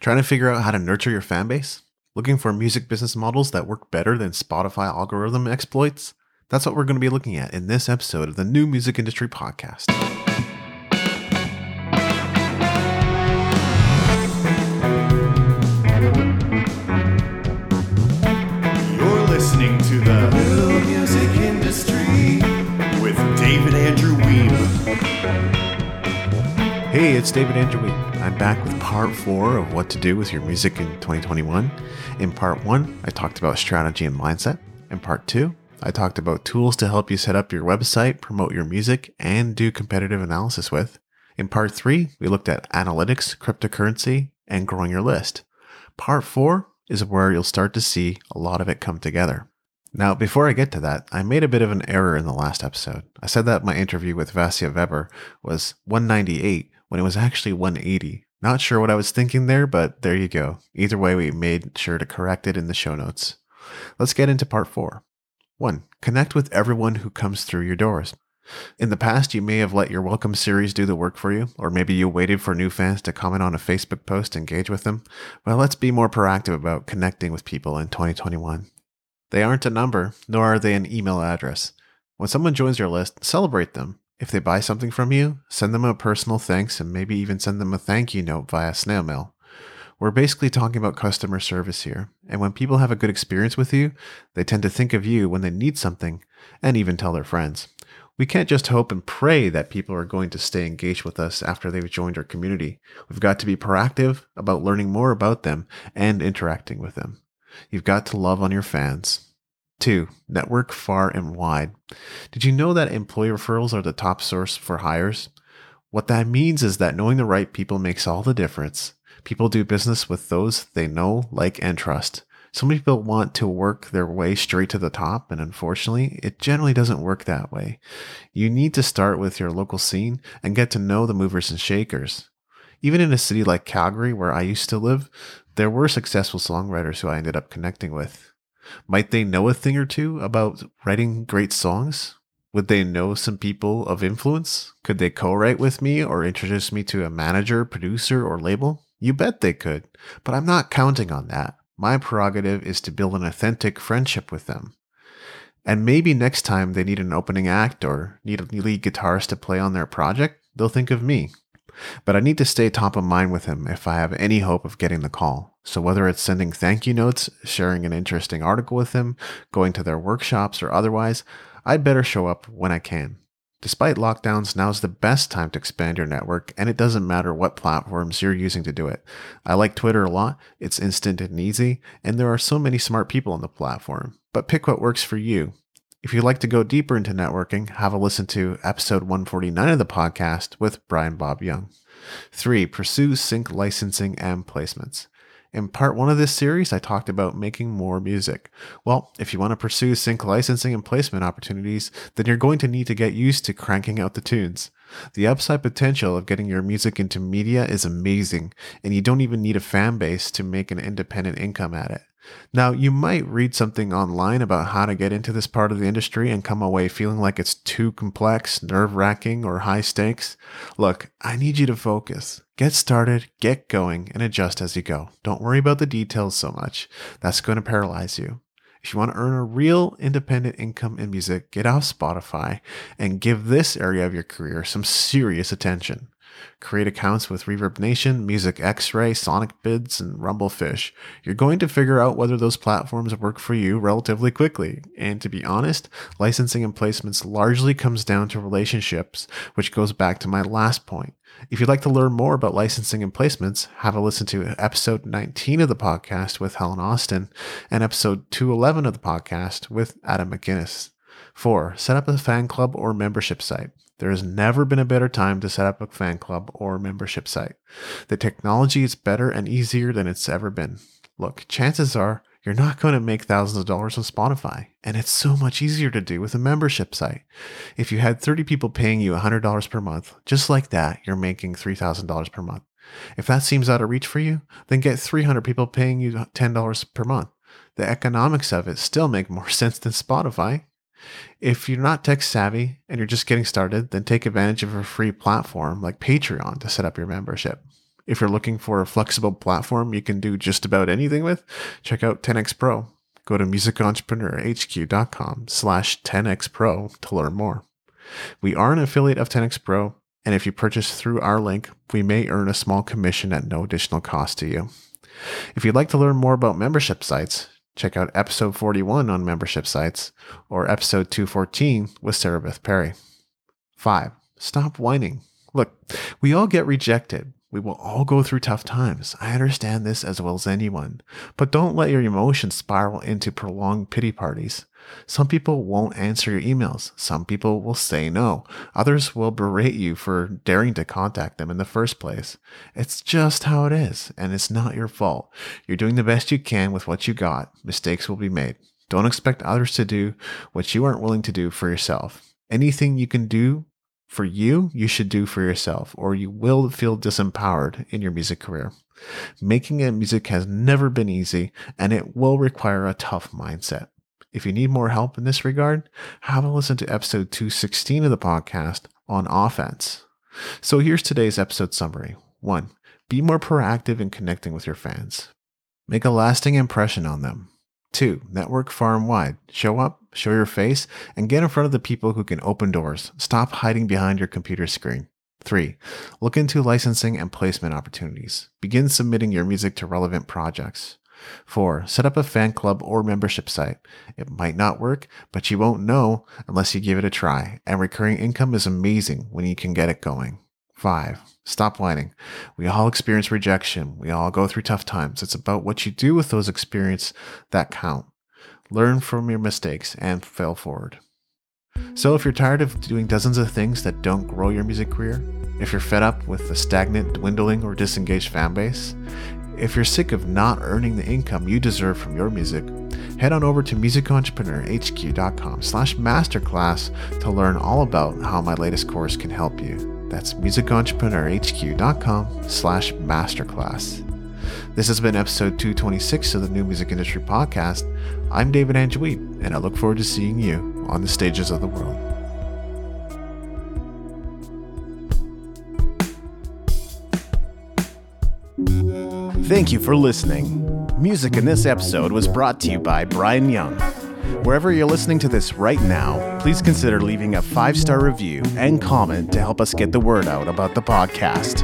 Trying to figure out how to nurture your fan base? Looking for music business models that work better than Spotify algorithm exploits? That's what we're going to be looking at in this episode of the New Music Industry Podcast. It's David Andrew. I'm back with part four of what to do with your music in 2021. In part one, I talked about strategy and mindset. In part two, I talked about tools to help you set up your website, promote your music, and do competitive analysis with. In part three, we looked at analytics, cryptocurrency, and growing your list. Part four is where you'll start to see a lot of it come together. Now, before I get to that, I made a bit of an error in the last episode. I said that my interview with Vasja Veber was 198 when it was actually 180. Not sure what I was thinking there, but there you go. Either way, we made sure to correct it in the show notes. Let's get into part four. One, connect with everyone who comes through your doors. In the past, you may have let your welcome series do the work for you, or maybe you waited for new fans to comment on a Facebook post, engage with them. Well, let's be more proactive about connecting with people in 2021. They aren't a number, nor are they an email address. When someone joins your list, celebrate them. If they buy something from you, send them a personal thanks and maybe even send them a thank you note via snail mail. We're basically talking about customer service here, and when people have a good experience with you, they tend to think of you when they need something and even tell their friends. We can't just hope and pray that people are going to stay engaged with us after they've joined our community. We've got to be proactive about learning more about them and interacting with them. You've got to love on your fans. Two, network far and wide. Did you know that employee referrals are the top source for hires? What that means is that knowing the right people makes all the difference. People do business with those they know, like, and trust. Some people want to work their way straight to the top, and unfortunately, it generally doesn't work that way. You need to start with your local scene and get to know the movers and shakers. Even in a city like Calgary, where I used to live, there were successful songwriters who I ended up connecting with. Might they know a thing or two about writing great songs? Would they know some people of influence? Could they co write with me or introduce me to a manager, producer, or label? You bet they could, but I'm not counting on that. My prerogative is to build an authentic friendship with them. And maybe next time they need an opening act or need a lead guitarist to play on their project, they'll think of me. But I need to stay top of mind with him if I have any hope of getting the call. So whether it's sending thank you notes, sharing an interesting article with him, going to their workshops, or otherwise, I'd better show up when I can. Despite lockdowns, now's the best time to expand your network, and it doesn't matter what platforms you're using to do it. I like Twitter a lot, it's instant and easy, and there are so many smart people on the platform. But pick what works for you. If you'd like to go deeper into networking, have a listen to episode 149 of the podcast with Brian Bob Young. 3. Pursue sync licensing and placements. In part one of this series, I talked about making more music. Well, if you want to pursue sync licensing and placement opportunities, then you're going to need to get used to cranking out the tunes. The upside potential of getting your music into media is amazing, and you don't even need a fan base to make an independent income at it. Now, you might read something online about how to get into this part of the industry and come away feeling like it's too complex, nerve wracking, or high stakes. Look, I need you to focus. Get started, get going, and adjust as you go. Don't worry about the details so much. That's going to paralyze you. If you want to earn a real independent income in music, get off Spotify and give this area of your career some serious attention. Create accounts with ReverbNation, Music Xray, Sonic Bids, and Rumblefish. You're going to figure out whether those platforms work for you relatively quickly. And to be honest, licensing and placements largely comes down to relationships, which goes back to my last point. If you'd like to learn more about licensing and placements, have a listen to episode 19 of the podcast with Helen Austin and episode 211 of the podcast with Adam McGinnis. Four, set up a fan club or membership site. There has never been a better time to set up a fan club or membership site. The technology is better and easier than it's ever been. Look, chances are you're not going to make thousands of dollars on Spotify, and it's so much easier to do with a membership site. If you had 30 people paying you $100 per month, just like that, you're making $3,000 per month. If that seems out of reach for you, then get 300 people paying you $10 per month. The economics of it still make more sense than Spotify. If you're not tech savvy and you're just getting started, then take advantage of a free platform like Patreon to set up your membership. If you're looking for a flexible platform you can do just about anything with, check out 10x Pro. Go to musicentrepreneurhq.com slash 10x Pro to learn more. We are an affiliate of 10x Pro, and if you purchase through our link, we may earn a small commission at no additional cost to you. If you'd like to learn more about membership sites, check out episode 41 on membership sites or episode 214 with Sarah Beth Perry. 5. Stop whining. Look, we all get rejected. We will all go through tough times. I understand this as well as anyone. But don't let your emotions spiral into prolonged pity parties. Some people won't answer your emails. Some people will say no. Others will berate you for daring to contact them in the first place. It's just how it is, and it's not your fault. You're doing the best you can with what you got. Mistakes will be made. Don't expect others to do what you aren't willing to do for yourself. Anything you can do for you, you should do for yourself, or you will feel disempowered in your music career. Making it music has never been easy, and it will require a tough mindset. If you need more help in this regard, have a listen to episode 216 of the podcast on offense. So here's today's episode summary. 1. Be more proactive in connecting with your fans. Make a lasting impression on them. Two, network far and wide. Show up, show your face, and get in front of the people who can open doors. Stop hiding behind your computer screen. Three, look into licensing and placement opportunities. Begin submitting your music to relevant projects. Four, set up a fan club or membership site. It might not work, but you won't know unless you give it a try, and recurring income is amazing when you can get it going. Five, stop whining. We all experience rejection. We all go through tough times. It's about what you do with those experiences that count. Learn from your mistakes and fail forward. So, if you're tired of doing dozens of things that don't grow your music career, if you're fed up with the stagnant, dwindling, or disengaged fan base, if you're sick of not earning the income you deserve from your music, head on over to musicentrepreneurhq.com slash masterclass to learn all about how my latest course can help you. That's musicentrepreneurhq.com slash masterclass. This has been episode 226 of the New Music Industry Podcast. I'm David Angelique, and I look forward to seeing you on the stages of the world. Thank you for listening. Music in this episode was brought to you by Brian Young. Wherever you're listening to this right now, please consider leaving a five star review and comment to help us get the word out about the podcast.